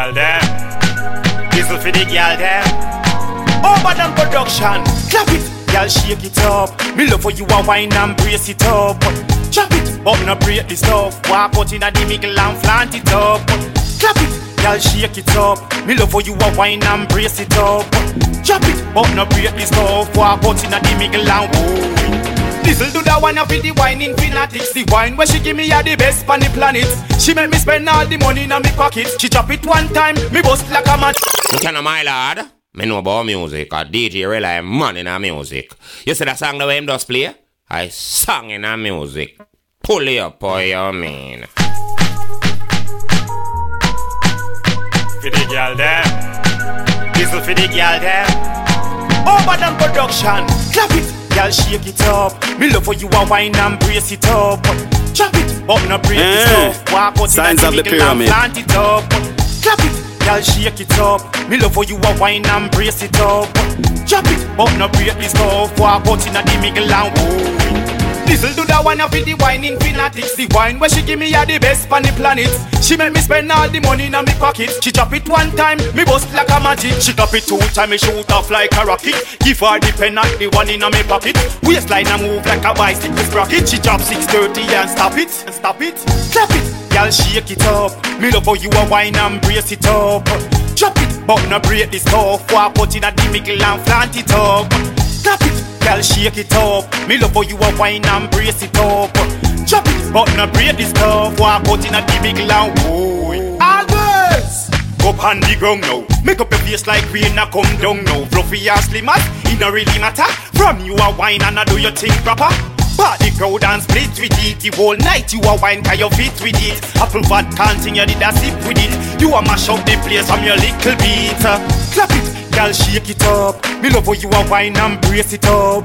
girl there. Whistle for the girl there. Overdone production. Clap it, girl, shake it up. Me love for you a wine and brace it up. Chop it, but no break the stuff. Walk out inna the middle and flaunt it up. Clap it, girl, shake it up. Me love for you a wine and brace it up. Chop it, but no break the stuff. Walk out inna the middle and whoa. This'll do that one of the wine in fanatics The wine where she give me are the best on the planet. She make me spend all the money in my pocket. She chop it one time, me bust like a match You can know my lad Me know about music A DJ rely man in a music. You see that song the way him does play? I sung in a music. Pull it up, boy, you mean? For the girl there. Whistle for the girl there. Overdone production. Clap it Girl, shake it up. Me love for you a wine and brace it up. Chop it, but no break it Eh, up. Walk out signs in of the and pyramid. plant it up. Clap it, girl, shake it up. Me love for you a wine and brace it up. Chop it, but no break this stuff. Walk out in the middle and whoa. This'll do that one of the wine in fanatics. The wine where she give me are the best on the planet. She make me spend all the money in my pocket. She chop it one time, me bust like a magic. She chop it two time, me shoot off like a rocket. Give her the pen at the one in my pocket. Waistline a move like a bicycle sprocket. She chop 630 and stop it, and stop it. Clap it, y'all shake it up. Me love how you a wine and brace it up. Chop it, but no break this stuff. Walk out in the middle and flaunt it up Clap it, girl, shake it up. Me love how you a wine and brace it up. Chop it, but no break this stuff. Walk out in a big and whoa. Always. Go on the ground now. Make up your face like rain a come down now. Fluffy or slim as, it no really matter. From you a wine and I do your thing proper. Party crowd and split with it The whole night you a wine cause you fit with it Apple fat can't sing you did a sip with it You a mash up the place from your little beat Clap it, girl shake it up. Me love how you a wine and brace it up.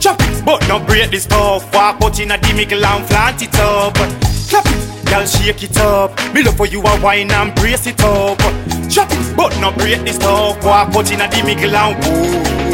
Chop it, but no break this stuff Walk out in a the and flaunt it up. Clap it, girl shake it up. Me love how you a wine and brace it up. Chop it, but no break this stuff Walk out in a the and whoa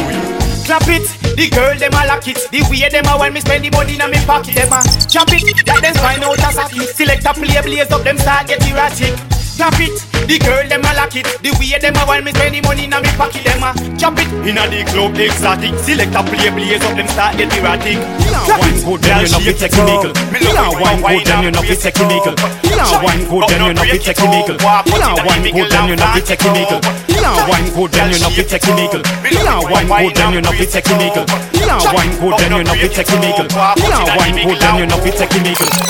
Clap it, the girl them a lock it. The way them a when me spend the money in me pocket Them a chop it, let them find out a socket. Select a play, blaze up, them start get erratic Clap it, the girl them a lock it The way them a when me spend the money in me pocket Them a chop it, inna the club exotic Select a play, blaze up, them start get erratic Clap wine good, then you know it's technical. You know wine good, then you know it's technical. You know wine good, then you know it's technical. You know wine good, then you know it's technical. You know wine good, then you know it's technical. You know wine good, then you know it's technical. You know wine good, then you know it's technical. You know wine good, then you know it's technical.